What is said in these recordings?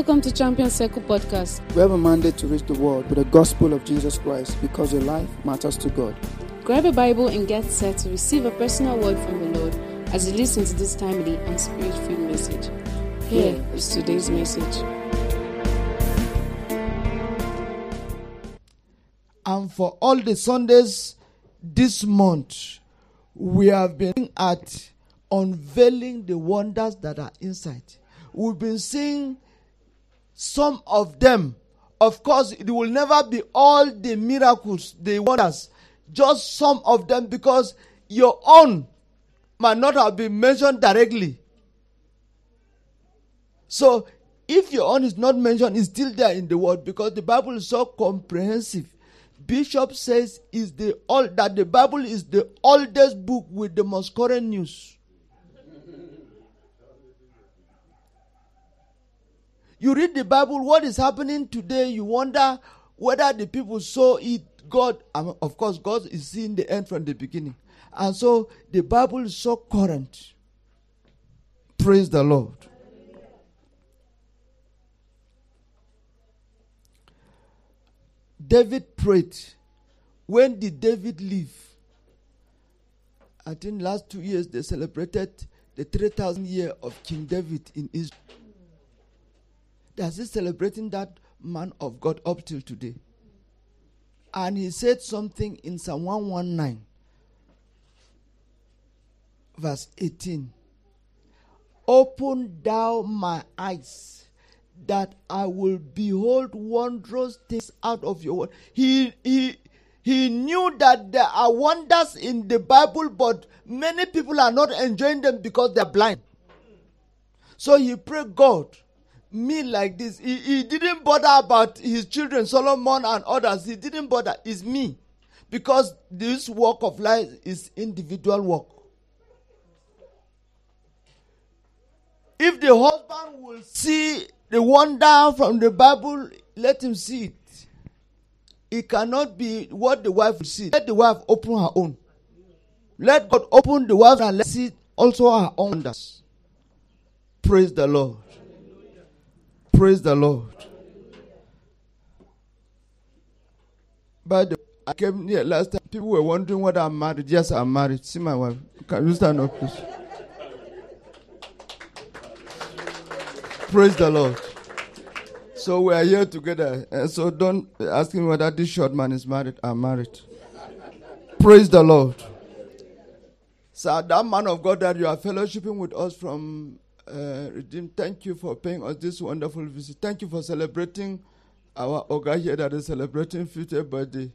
Welcome to Champion Circle Podcast. We have a mandate to reach the world with the gospel of Jesus Christ because your life matters to God. Grab a Bible and get set to receive a personal word from the Lord as you listen to this timely and spirit filled message. Here is today's message. And for all the Sundays this month, we have been at unveiling the wonders that are inside. We've been seeing some of them. Of course, it will never be all the miracles, the wonders, just some of them because your own might not have been mentioned directly. So, if your own is not mentioned, it's still there in the word because the Bible is so comprehensive. Bishop says is the all that the Bible is the oldest book with the most current news. You read the Bible, what is happening today, you wonder whether the people saw it. God, um, of course, God is seeing the end from the beginning. And so the Bible is so current. Praise the Lord. David prayed. When did David live? I think last two years they celebrated the 3000 year of King David in Israel. They are still celebrating that man of God up till today. And he said something in Psalm 119, verse 18. Open thou my eyes that I will behold wondrous things out of your word. He he he knew that there are wonders in the Bible, but many people are not enjoying them because they're blind. So he prayed, God, me like this. He, he didn't bother about his children, Solomon and others. He didn't bother. It's me. Because this work of life is individual work. If the husband will see the wonder from the Bible, let him see it. It cannot be what the wife will see. Let the wife open her own. Let God open the wife and let see also her own. Praise the Lord. Praise the Lord. The I came here last time. People were wondering whether I'm married. Yes, I'm married. See my wife. Can you stand up, please? Praise the Lord. So we are here together. And so don't ask me whether this short man is married. I'm married. Praise the Lord. So that man of God that you are fellowshipping with us from uh, thank you for paying us this wonderful visit. Thank you for celebrating our Oga here that is celebrating 50th birthday.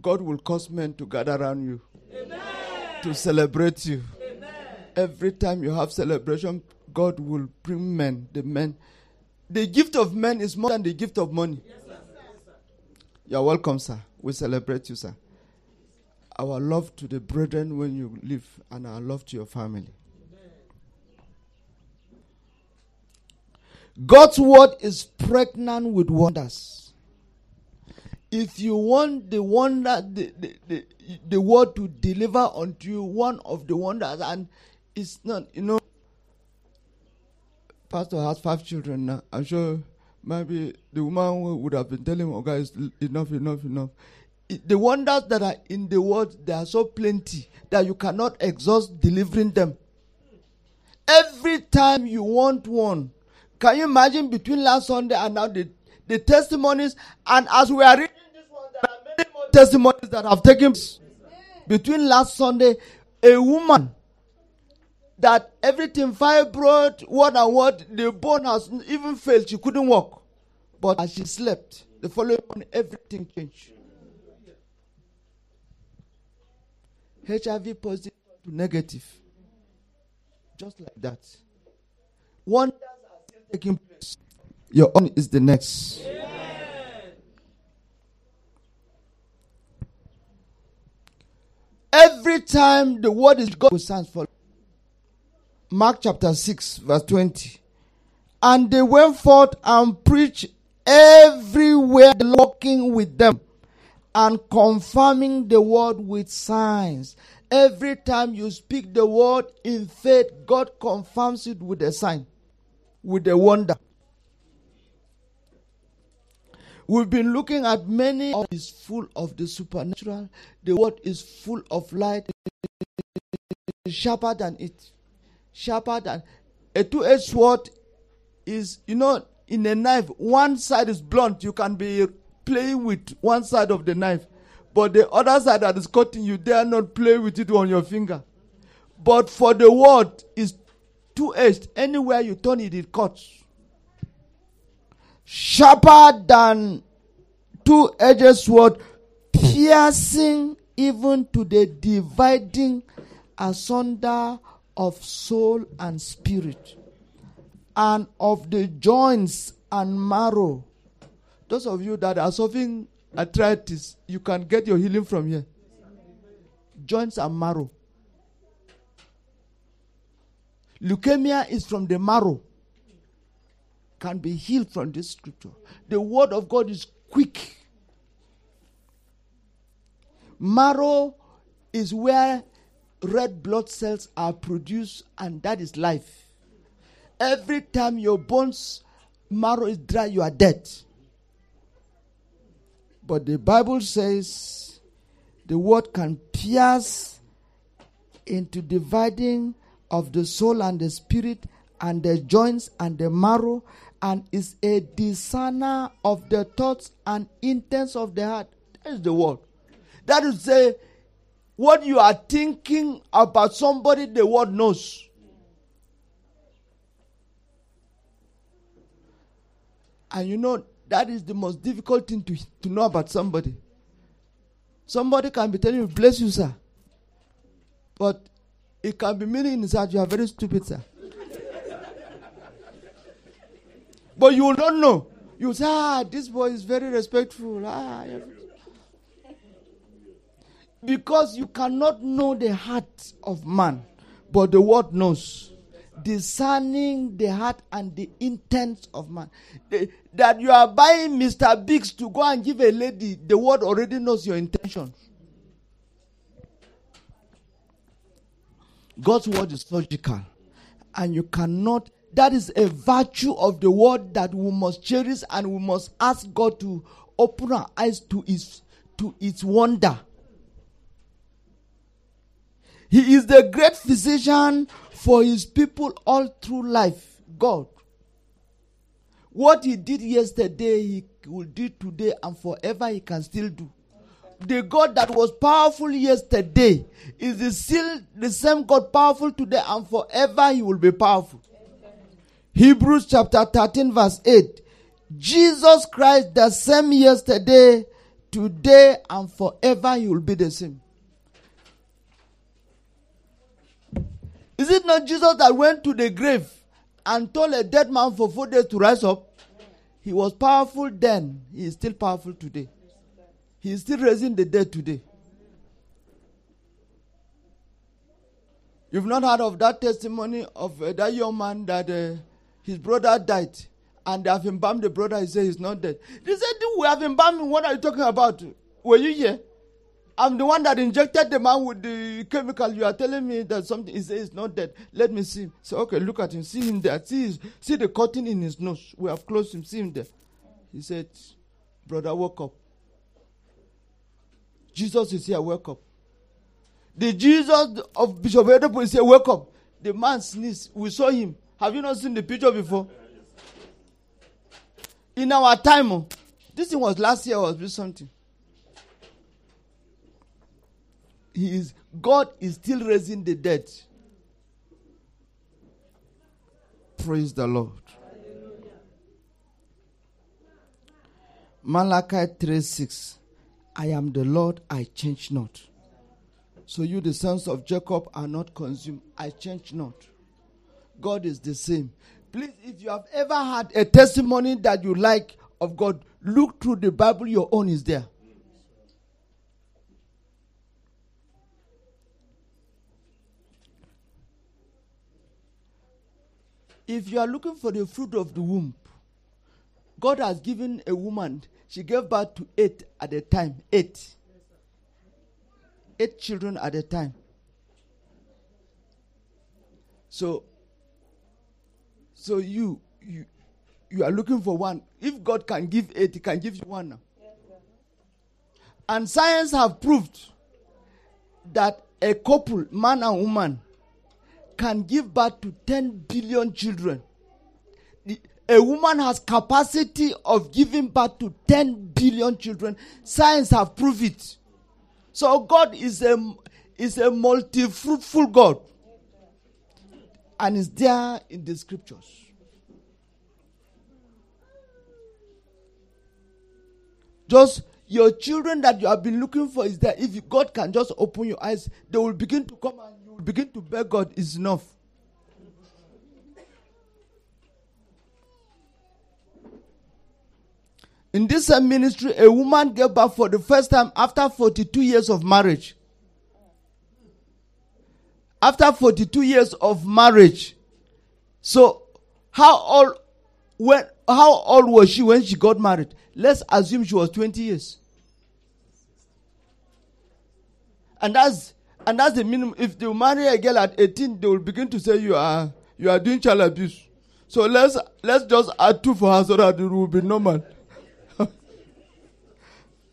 God will cause men to gather around you Amen. to celebrate you. Amen. Every time you have celebration, God will bring men, the men. The gift of men is more than the gift of money. Yes, sir. You're welcome, sir. We celebrate you, sir. Our love to the brethren when you live, and our love to your family. God's word is pregnant with wonders. If you want the wonder, the, the, the, the word to deliver unto you one of the wonders, and it's not, you know, pastor has five children now. I'm sure maybe the woman would have been telling him, oh guys, enough, enough, enough. The wonders that are in the world, they are so plenty that you cannot exhaust delivering them. Every time you want one, can you imagine between last Sunday and now the, the testimonies? And as we are reading this one, there are many more testimonies that have taken. Between last Sunday, a woman that everything fibroid, what and what, the bone has even failed. She couldn't walk. But as she slept, the following morning, everything changed. HIV positive to negative. Just like that. Taking place. Your own is the next. Every time the word is God will stand for Mark chapter 6, verse 20. And they went forth and preached everywhere, walking with them and confirming the word with signs. Every time you speak the word in faith, God confirms it with a sign, with the wonder. We've been looking at many of is full of the supernatural. The word is full of light, sharper than it, sharper than a two-edged sword. Is you know in a knife, one side is blunt. You can be playing with one side of the knife, but the other side that is cutting you, dare not play with it on your finger. But for the word is two-edged. Anywhere you turn it, it cuts sharper than two-edged sword, piercing even to the dividing asunder of soul and spirit, and of the joints and marrow. Those of you that are suffering arthritis, you can get your healing from here. Joints and marrow. Leukemia is from the marrow can be healed from this scripture. The word of God is quick. Marrow is where red blood cells are produced, and that is life. Every time your bones marrow is dry, you are dead. But the Bible says the word can pierce into dividing of the soul and the spirit and the joints and the marrow and is a discerner of the thoughts and intents of the heart. That is the word. That is say, what you are thinking about somebody, the word knows. And you know, that is the most difficult thing to, to know about somebody. Somebody can be telling you, bless you, sir. But it can be meaning heart, you are very stupid, sir. But you will not know. You say, ah, this boy is very respectful. Ah, because you cannot know the heart of man, but the word knows. Discerning the heart and the intent of man. The, that you are buying Mr. Biggs to go and give a lady, the word already knows your intention. God's word is surgical, and you cannot that is a virtue of the word that we must cherish and we must ask God to open our eyes to its to its wonder. He is the great physician for his people all through life. God. What he did yesterday, he will do today and forever he can still do. The God that was powerful yesterday is still the same God powerful today and forever he will be powerful. Hebrews chapter 13, verse 8. Jesus Christ, the same yesterday, today, and forever, he will be the same. Is it not Jesus that went to the grave and told a dead man for four days to rise up? He was powerful then, he is still powerful today. He is still raising the dead today. You've not heard of that testimony of uh, that young man that. Uh, his brother died and they have embalmed the brother. He said he's not dead. They said, We have embalmed him. What are you talking about? Were you here? I'm the one that injected the man with the chemical. You are telling me that something. He says he's not dead. Let me see. So okay, look at him. See him there. See, his, see the cutting in his nose. We have closed him. See him there. He said, Brother, wake up. Jesus is here. welcome. The Jesus of Bishop Oyedepo is here. welcome. The man sneezed. We saw him. Have you not seen the picture before? In our time, oh, this thing was last year was something. He is God is still raising the dead. Praise the Lord. Malachi 3 6. I am the Lord, I change not. So you, the sons of Jacob, are not consumed. I change not. God is the same. Please, if you have ever had a testimony that you like of God, look through the Bible, your own is there. If you are looking for the fruit of the womb, God has given a woman, she gave birth to eight at a time. Eight. Eight children at a time. So so you you you are looking for one. If God can give eight, He can give you one now. And science have proved that a couple, man and woman, can give birth to 10 billion children. A woman has capacity of giving birth to 10 billion children. Science have proved it. So God is a is a multi-fruitful God. And is there in the scriptures. Just your children that you have been looking for is there. If God can just open your eyes, they will begin to come and you will begin to beg God is enough. In this ministry, a woman gave birth for the first time after 42 years of marriage. After 42 years of marriage. So, how old when how old was she when she got married? Let's assume she was 20 years. And that's and that's the minimum. If they marry a girl at 18, they will begin to say you are you are doing child abuse. So let's let's just add two for her so that it will be normal.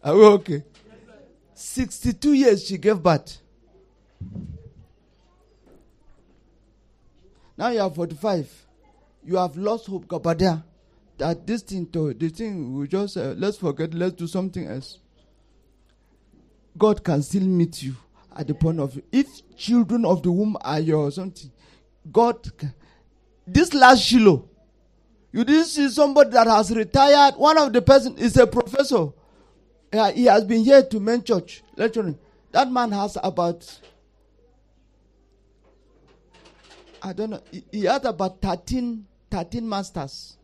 Are we okay? 62 years she gave birth. Now you are 45. You have lost hope, Kapadia. That this thing, to, the thing, we just uh, let's forget, let's do something else. God can still meet you at the point of if children of the womb are your something. God, ca- this last Shiloh, you didn't see somebody that has retired. One of the person is a professor. He has been here to main church lecturing. That man has about I don't know. He, had about 13, 13 masters.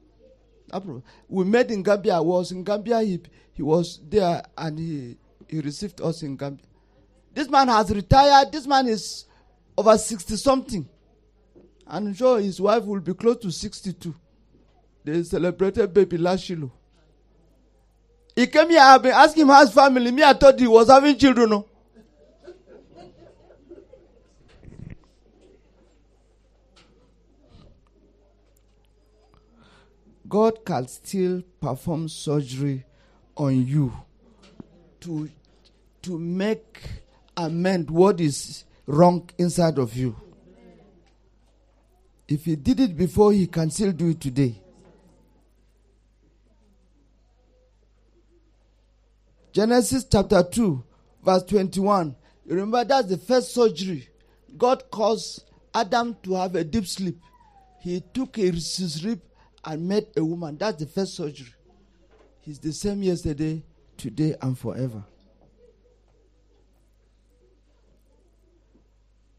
We met in Gambia. I was in Gambia. He, he was there and he, he received us in Gambia. This man has retired. This man is over 60 something. I'm sure his wife will be close to 62. They celebrated baby last Shiloh. He came here. I've been asking him his family. Me, I thought he was having children. No? God can still perform surgery on you to to make amend what is wrong inside of you. If he did it before, he can still do it today. Genesis chapter 2, verse 21. You remember that's the first surgery. God caused Adam to have a deep sleep. He took his rib and made a woman. That's the first surgery. He's the same yesterday, today, and forever.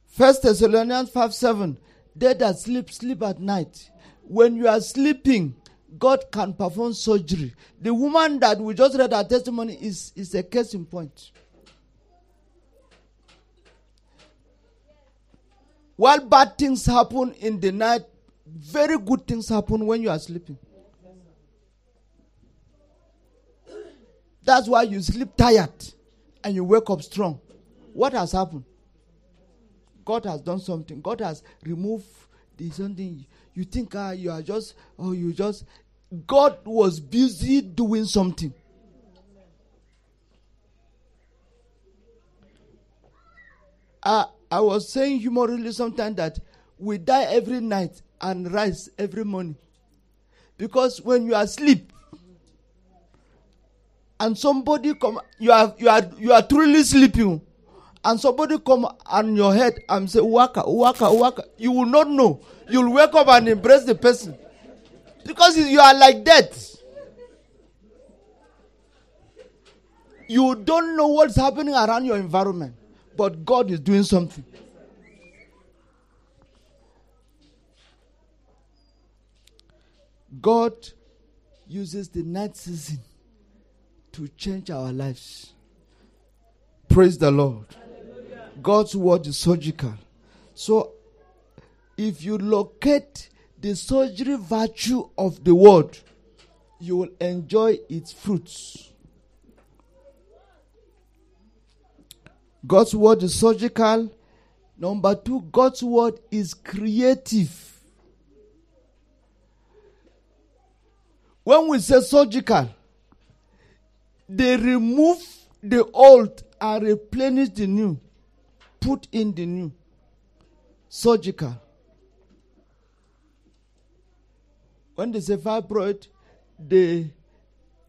First Thessalonians 5 7. They that sleep, sleep at night. When you are sleeping, God can perform surgery. The woman that we just read her testimony is, is a case in point. While bad things happen in the night, very good things happen when you are sleeping. That's why you sleep tired and you wake up strong. What has happened? God has done something. God has removed the something. You think ah, you are just oh you just God was busy doing something. I I was saying humorously sometimes that we die every night and rise every morning. Because when you are asleep and somebody come you are you are you are truly sleeping and somebody come on your head and say waka waka waka you will not know. You'll wake up and embrace the person. Because you are like that. You don't know what's happening around your environment but god is doing something. God uses the night season to change our lives. Praise the lord God's word is surgical. So, if you locate the surgery virtue of the word, you will enjoy its fruits. God's word is surgical. Number two, God's word is creative. When we say surgical, they remove the old and replenish the new, put in the new. Surgical. When they say fibroid, they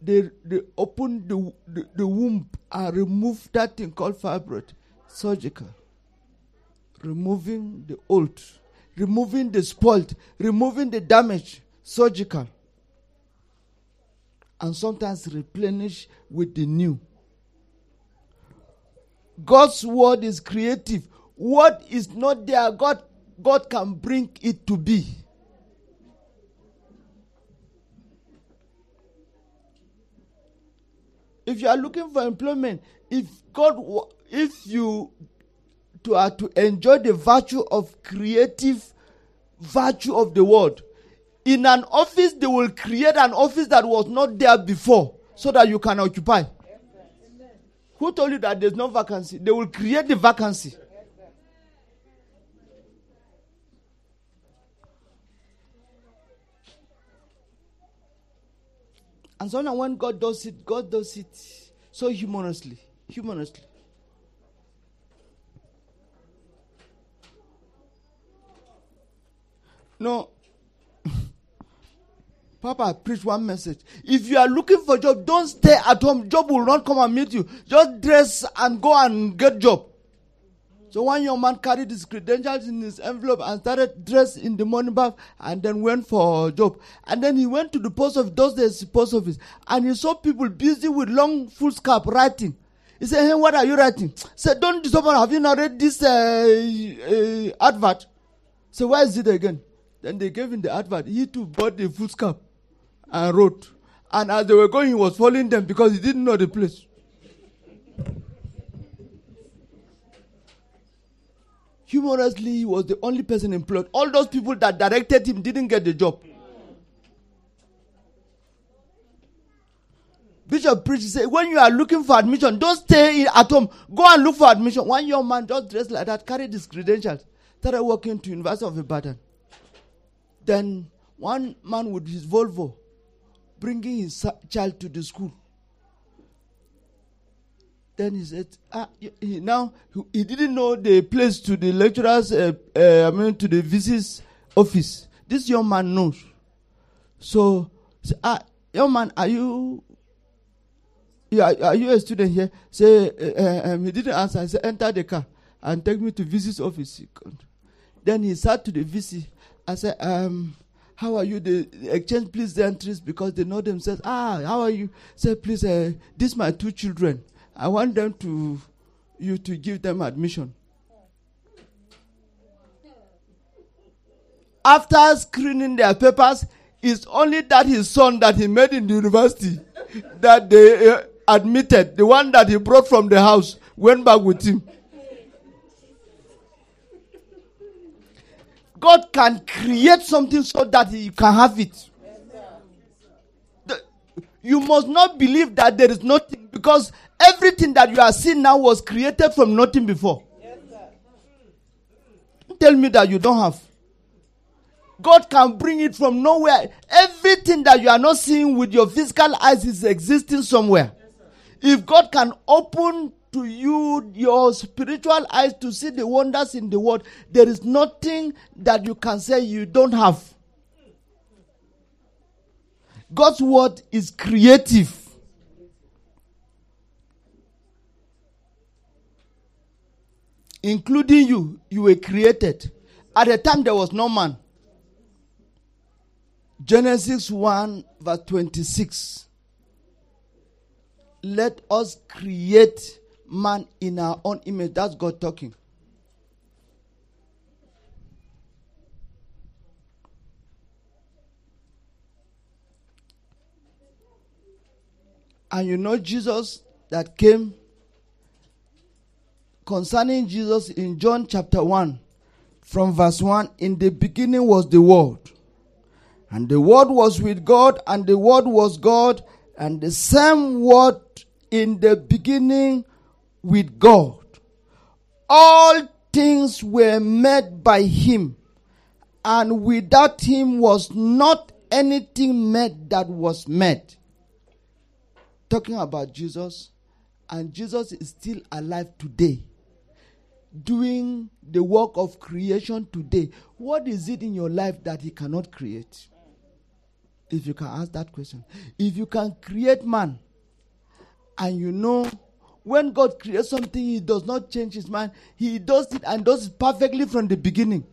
they, they open the, the, the womb and remove that thing called fibroid. Surgical. Removing the old, removing the spoiled, removing the damage. Surgical. And sometimes replenish with the new. God's word is creative. What is not there, God, God can bring it to be. if you are looking for employment, if God, if you to to enjoy the virtue of creative virtue of the word, in an office they will create an office that was not there before, so that you can occupy. Who told you that there's no vacancy? They will create the vacancy. And so now when God does it, God does it so humorously. Humorously. No. Papa preach one message. If you are looking for job, don't stay at home. Job will not come and meet you. Just dress and go and get job. So one young man carried his credentials in his envelope and started dressed in the morning bath and then went for a job. And then he went to the post office, those days post office, and he saw people busy with long full scarf writing. He said, Hey, what are you writing? Said, Don't disturb. Have you not read this uh, uh, advert? So it again? Then they gave him the advert. He too bought the full scarf and wrote. And as they were going, he was following them because he didn't know the place. humorously, he was the only person employed. All those people that directed him didn't get the job. Bishop preached, said, when you are looking for admission, don't stay at home. Go and look for admission. One young man just dressed like that, carried his credentials, started walking to University of Ibadan. Then one man with his Volvo, bringing his child to the school. Then he said, ah, he, now he didn't know the place to the lecturer's, uh, uh, I mean, to the VC's office. This young man knows. So, ah, young man, are you, yeah, are you a student here? Say, uh, um, he didn't answer. He said, enter the car and take me to VC's office. Then he sat to the VC. I said, um, how are you? They exchange please the entries because they know themselves. Ah, how are you? Say, please, uh, these my two children. I want them to you to give them admission. After screening their papers, it's only that his son that he made in the university that they uh, admitted. The one that he brought from the house went back with him. God can create something so that he can have it. You must not believe that there is nothing because Everything that you are seeing now was created from nothing before. Tell me that you don't have. God can bring it from nowhere. Everything that you are not seeing with your physical eyes is existing somewhere. If God can open to you your spiritual eyes to see the wonders in the world, there is nothing that you can say you don't have. God's word is creative. including you, you were created. At the time, there was no man. Genesis 1, verse 26. Let us create man in our own image. That's God talking. And you know, Jesus that came concerning Jesus in John chapter 1, from verse 1 In the beginning was the Word, and the Word was with God, and the Word was God, and the same Word in the beginning with God. All things were made by Him, and without Him was not anything made that was made. Talking about Jesus, and Jesus is still alive today, doing the work of creation today. What is it in your life that He cannot create? If you can ask that question. If you can create man, and you know when God creates something, He does not change His mind, He does it and does it perfectly from the beginning.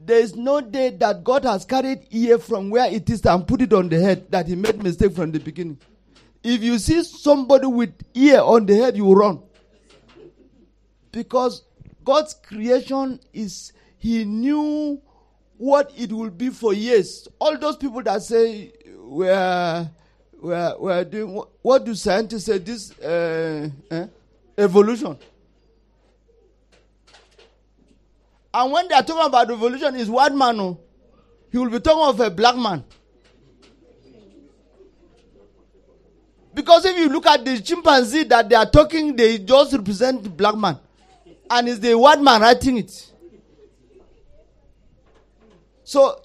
There is no day that God has carried ear from where it is and put it on the head that He made mistake from the beginning. If you see somebody with ear on the head, you run. Because God's creation is, He knew what it will be for years. All those people that say we're, we're, we're doing, what, what do scientists say? This uh, eh? evolution. And when they are talking about evolution, is white man. Oh. He will be talking of a black man. Because if you look at the chimpanzee that they are talking, they just represent black man. And it's the white man writing it. So,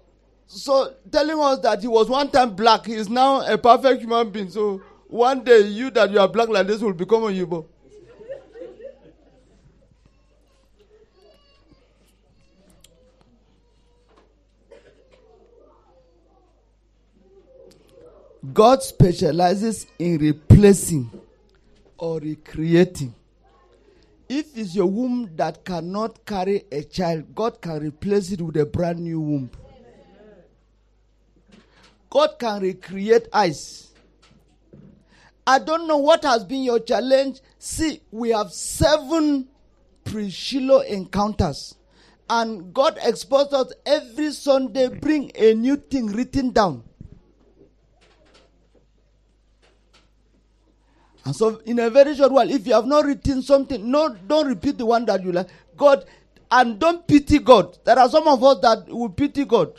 so telling us that he was one time black, he is now a perfect human being. So one day you that you are black like this will become a Oyibo. God specializes in replacing or recreating. If it's your womb that cannot carry a child, God can replace it with a brand new womb. God can recreate eyes. I don't know what has been your challenge. See, we have seven pre Shiloh encounters. And God exposed us every Sunday, bring a new thing written down. And so, in a very short while, if you have not written something, no, don't repeat the one that you like. God, and don't pity God. There are some of us that will pity God.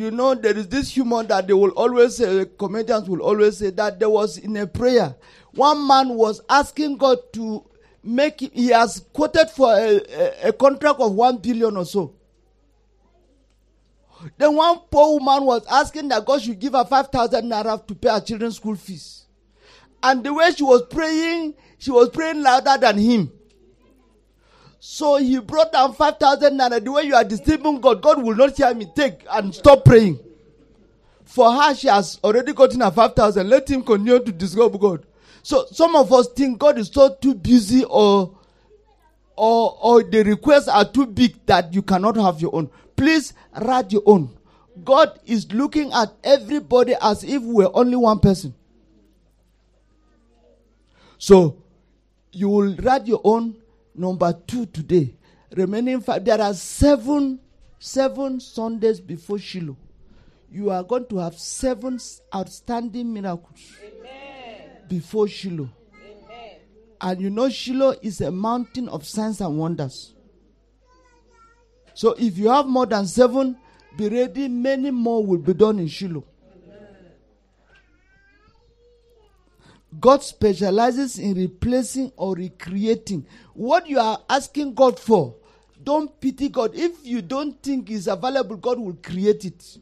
You know, there is this humor that they will always say, comedians will always say that there was in a prayer. One man was asking God to make, he has quoted for a, a, a contract of one billion or so. Then one poor woman was asking that God should give her 5,000 naira to pay her children's school fees. And the way she was praying, she was praying louder than him. So he brought down 5,000 naira. The way you are disturbing God, God will not hear me. Take and stop praying. For her, she has already gotten her 5,000. Let him continue to disturb God. So some of us think God is so too busy or, or, or the requests are too big that you cannot have your own. Please write your own. God is looking at everybody as if we're only one person. So you will write your own number two today. Remaining five. There are seven, seven Sundays before Shiloh. You are going to have seven outstanding miracles Amen. before Shiloh. Amen. And you know, Shiloh is a mountain of signs and wonders. So if you have more than seven, be ready. Many more will be done in Shiloh. God specializes in replacing or recreating. What you are asking God for, don't pity God. If you don't think it's available, God will create it.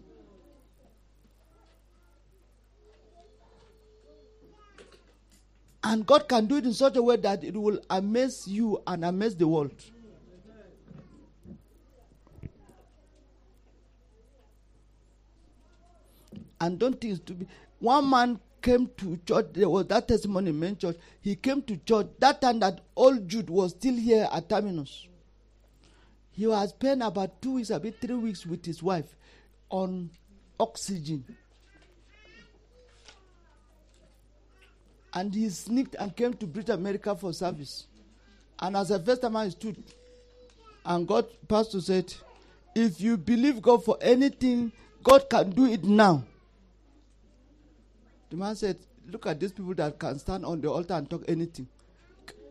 And God can do it in such a way that it will amaze you and amaze the world. And don't think to be one man came to church, there was that testimony in main church. He came to church that time that old Jude was still here at Terminus. He was spent about two weeks, about three weeks with his wife on oxygen. And he sneaked and came to British America for service. And as a first time I stood, and God, Pastor said, if you believe God for anything, God can do it now. The man said, Look at these people that can stand on the altar and talk anything.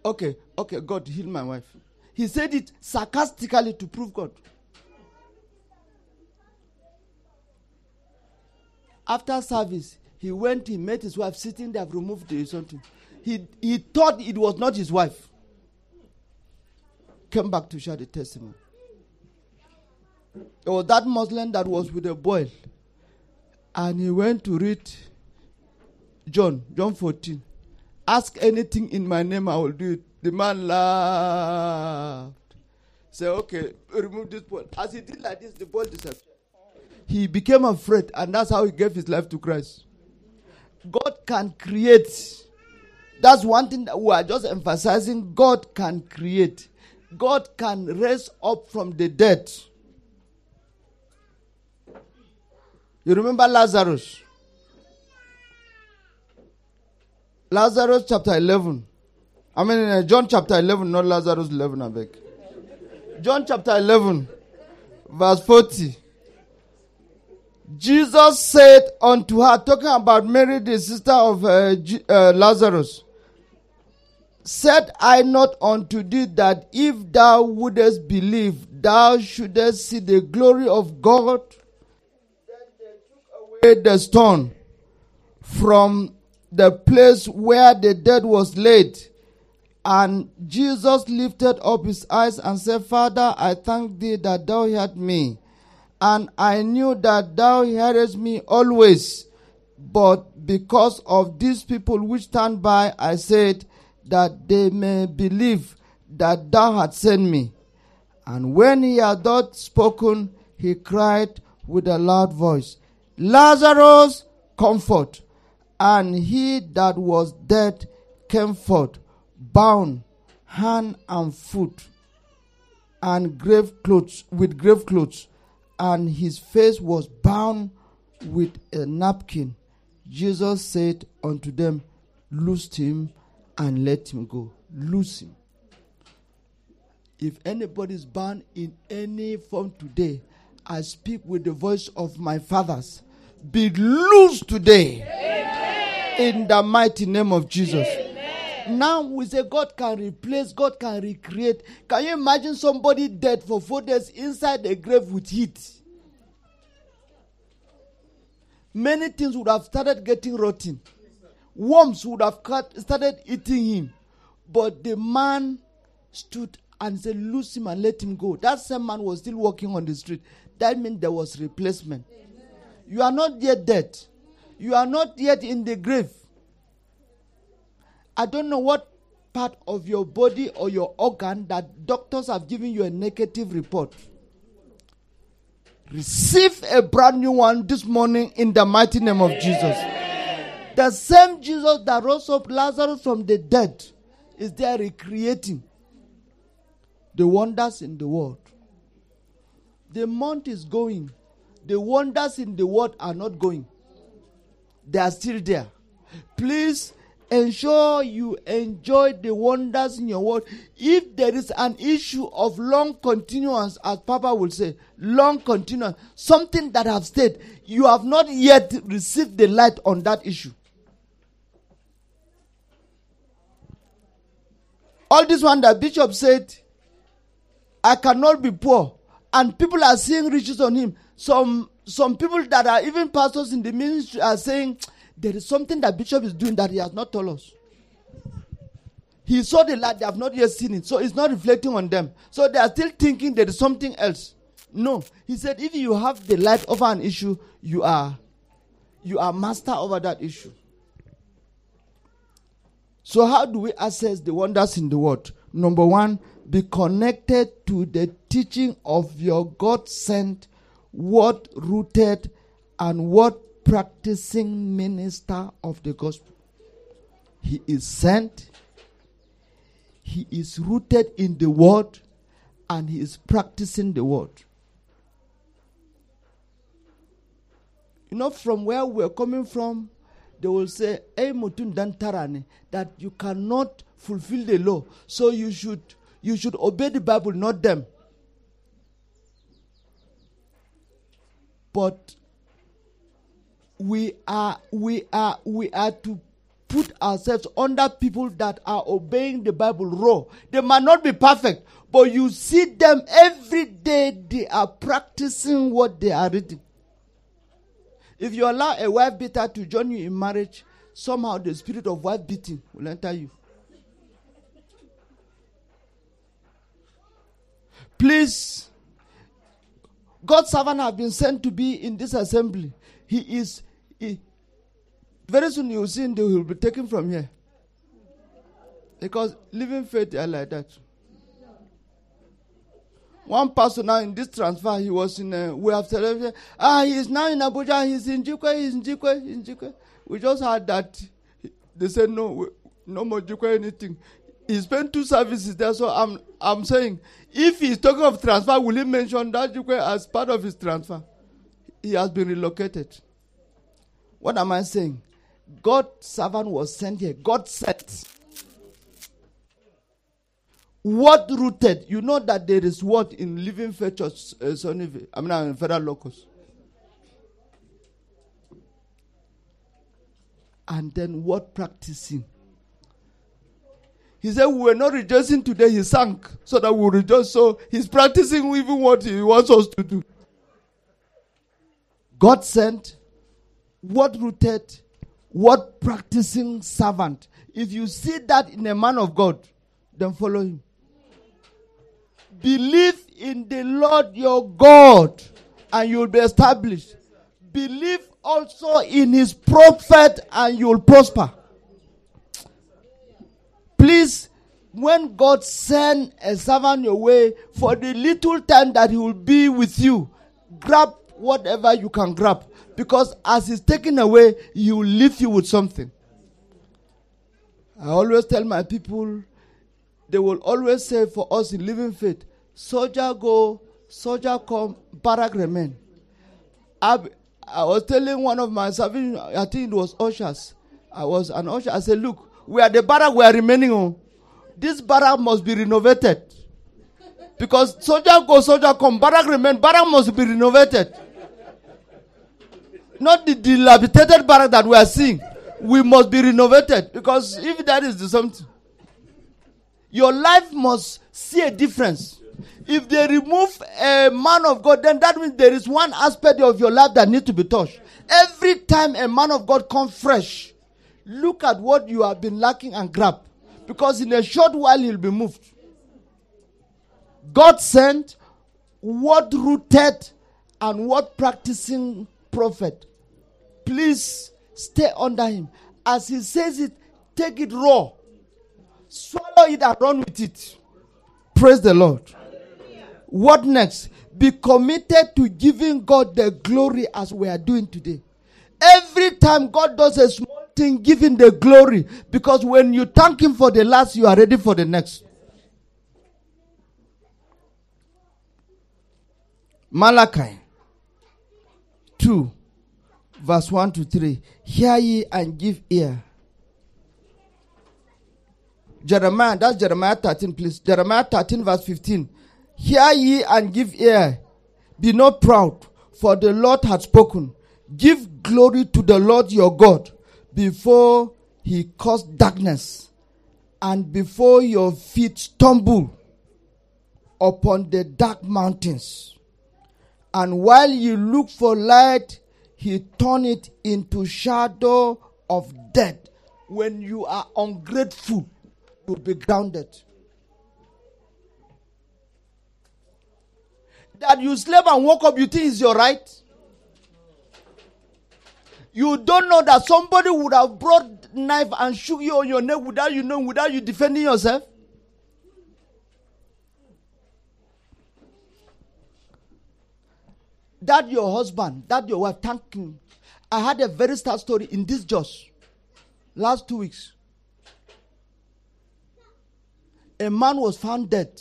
Okay, okay, God, heal my wife. He said it sarcastically to prove God. After service, he went, he met his wife sitting there, removed the something. He, he thought it was not his wife. Came back to share the testimony. It was that Muslim that was with a boil. And he went to read John, John 14. Ask anything in my name, I will do it. The man laughed. Say, okay, remove this boil. As he did like this, the boil disappeared. He became afraid, and that's how he gave his life to Christ. God can create. That's one thing that we are just emphasizing. God can create. God can raise up from the dead. You remember Lazarus? Lazarus chapter 11. I mean, uh, John chapter 11, not Lazarus 11, I beg. John chapter 11, verse 40. Jesus said unto her, talking about Mary, the sister of uh, G- uh, Lazarus, Said I not unto thee that if thou wouldest believe, thou shouldest see the glory of God? Then they took away the stone from the place where the dead was laid. And Jesus lifted up his eyes and said, Father, I thank thee that thou heard me. And I knew that thou hearest me always. But because of these people which stand by, I said, that they may believe that thou hast sent me. And when he had thus spoken, he cried with a loud voice, Lazarus, comfort. And he that was dead came forth, bound hand and foot, and grave clothes with grave clothes, and his face was bound with a napkin. Jesus said unto them, Loose him and let him go. Loose him. If anybody is bound in any form today, I speak with the voice of my fathers. Be loose today. Amen. In the mighty name of Jesus. Amen. Now we say God can replace, God can recreate. Can you imagine somebody dead for four days inside a grave with heat? Many things would have started getting rotten worms would have started eating him. But the man stood and said, Loose him and let him go. That same man was still walking on the street. That means there was replacement. You are not yet dead. You are not yet in the grave. I don't know what part of your body or your organ that doctors have given you a negative report. Receive a brand new one this morning in the mighty name of Jesus. The same Jesus that rose up Lazarus from the dead is there recreating the wonders in the world. The month is going. The wonders in the world are not going. They are still there. Please ensure you enjoy the wonders in your world. If there is an issue of long continuance, as Papa will say, long continuance, something that have stayed, you have not yet received the light on that issue. All this one that Bishop said, I cannot be poor. And people are seeing riches on him. Some some people that are even pastors in the ministry are saying there is something that Bishop is doing that he has not told us. He saw the light, they have not yet seen it. So it's not reflecting on them. So they are still thinking there is something else. No. He said if you have the light over an issue, you are you are master over that issue. So, how do we access the wonders in the world? Number one, be connected to the teaching of your God sent, word rooted, and word practicing minister of the gospel. He is sent, he is rooted in the word, and he is practicing the word. You know, from where we're coming from, they will say, "Hey, mutun dan tarane," that you cannot fulfill the law, so you should you should obey the Bible, not them. But we are we are we are to put ourselves under people that are obeying the Bible raw. They might not be perfect, but you see them every day. They are practicing what they are reading. If you allow a wife beater to join you in marriage, somehow the spirit of wife beating will enter you. Please, God's servant have been sent to be in this assembly. He is he, very soon you will see him, they will be taken from here. Because living faith are like that. One person now in this transfer, he was in a, we have television. Ah, he is now in Abuja, he's in Jikwe, he's in Jikwe, in Jikwe. We just heard that. They said no, no more Jikwe anything. He spent two services there, so I'm, I'm saying, if he's talking of transfer, will he mention that as part of his transfer? He has been relocated. What am I saying? God's servant was sent here. God sent. What rooted? You know that there is what in Living Faith Church, uh, I mean, in Federal Locus. And then what practicing? He said, We were not rejoicing today, he sank so that we will rejoice. So he's practicing even what he wants us to do. God sent, what rooted, what practicing servant. If you see that in a man of God, then follow him. Believe in the Lord your God and you'll be established. Believe also in his prophet and you'll prosper. Please, when God send a servant your way for the little time that he will be with you, grab whatever you can grab. Because as he's taken away, he will leave you with something. I always tell my people, they will always say for us in living faith, soldier go, soldier come, barrack remain. I, I was telling one of my serving, I think it was ushers. I was an usher. I said, look, we are the barrack we are remaining on. This barrack must be renovated. Because soldier go, soldier come, barrack remain, barrack must be renovated. Not the dilapidated barrack that we are seeing. We must be renovated. Because if that is the something, your life must see a difference. If they remove a man of God, then that means there is one aspect of your life that needs to be touched. Every time a man of God comes fresh, look at what you have been lacking and grab. Because in a short while you'll be moved. God sent what rooted and what practicing prophet. Please stay under him. As he says it, take it raw. Swallow it and run with it. Praise the Lord. What next? Be committed to giving God the glory as we are doing today. Every time God does a small thing, him the glory. Because when you thank him for the last, you are ready for the next. Malachi 2, verse 1 to 3. Hear ye and give ear. Jeremiah, that's Jeremiah 13, please. Jeremiah 13, verse 15. Hear ye and give ear. Be not proud, for the Lord hath spoken. Give glory to the Lord your God before he caused darkness and before your feet stumble upon the dark mountains. And while you look for light, he turn it into shadow of death. When you are ungrateful, you'll be grounded. That you slept and woke up, you think is your right? You don't know that somebody would have brought knife and shook you on your neck without you knowing, without you defending yourself. That your husband, that your wife, thank him. I had a very sad story in this just last two weeks. A man was found dead.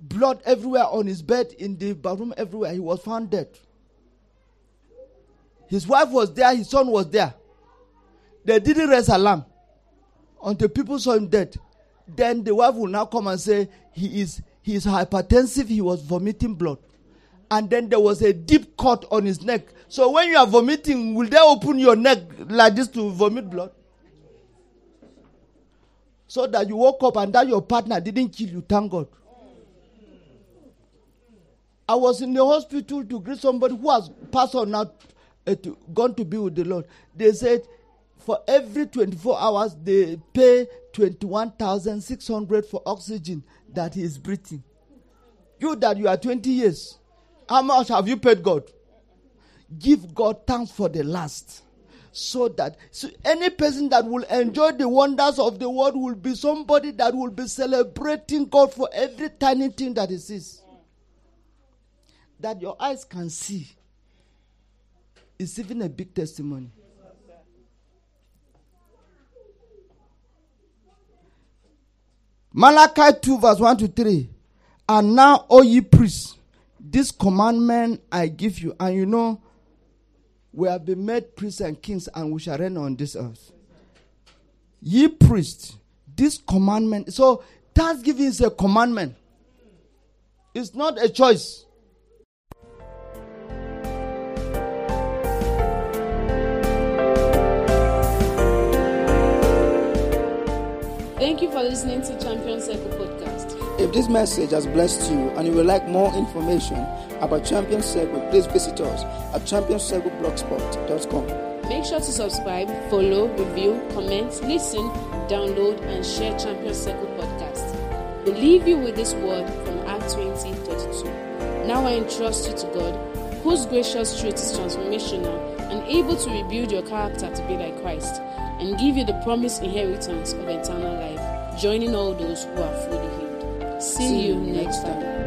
Blood everywhere on his bed, in the bathroom, everywhere. He was found dead. His wife was there, his son was there. They didn't raise alarm until people saw him dead. Then the wife will now come and say he is he is hypertensive, he was vomiting blood. And then there was a deep cut on his neck. So when you are vomiting, will they open your neck like this to vomit blood? So that you woke up and that your partner didn't kill you, thank God. I was in the hospital to greet somebody who has passed on now Uh, to, gone to be with the Lord. They said for every 24 hours they pay 21,600 for oxygen that he is breathing. You that you are 20 years, How much have you paid God? Give God thanks for the last. So that so any person that will enjoy the wonders of the world will be somebody that will be celebrating God for every tiny thing that he sees. That your eyes can see is even a big testimony. Malachi 2, verse 1 to 3. And now, O ye priests, this commandment I give you. And you know, we have been made priests and kings, and we shall reign on this earth. Ye priests, this commandment. So, thanksgiving is a commandment, it's not a choice. Thank you for listening to Champion Circle podcast. If this message has blessed you and you would like more information about Champion Circle, please visit us at championcircleblogspot.com. Make sure to subscribe, follow, review, comment, listen, download, and share Champion Circle podcast. We leave you with this word from Acts 20 32. Now I entrust you to God, whose gracious truth is transformational and able to rebuild your character to be like Christ and give you the promised inheritance of eternal life, joining all those who are fully healed. See, you next time.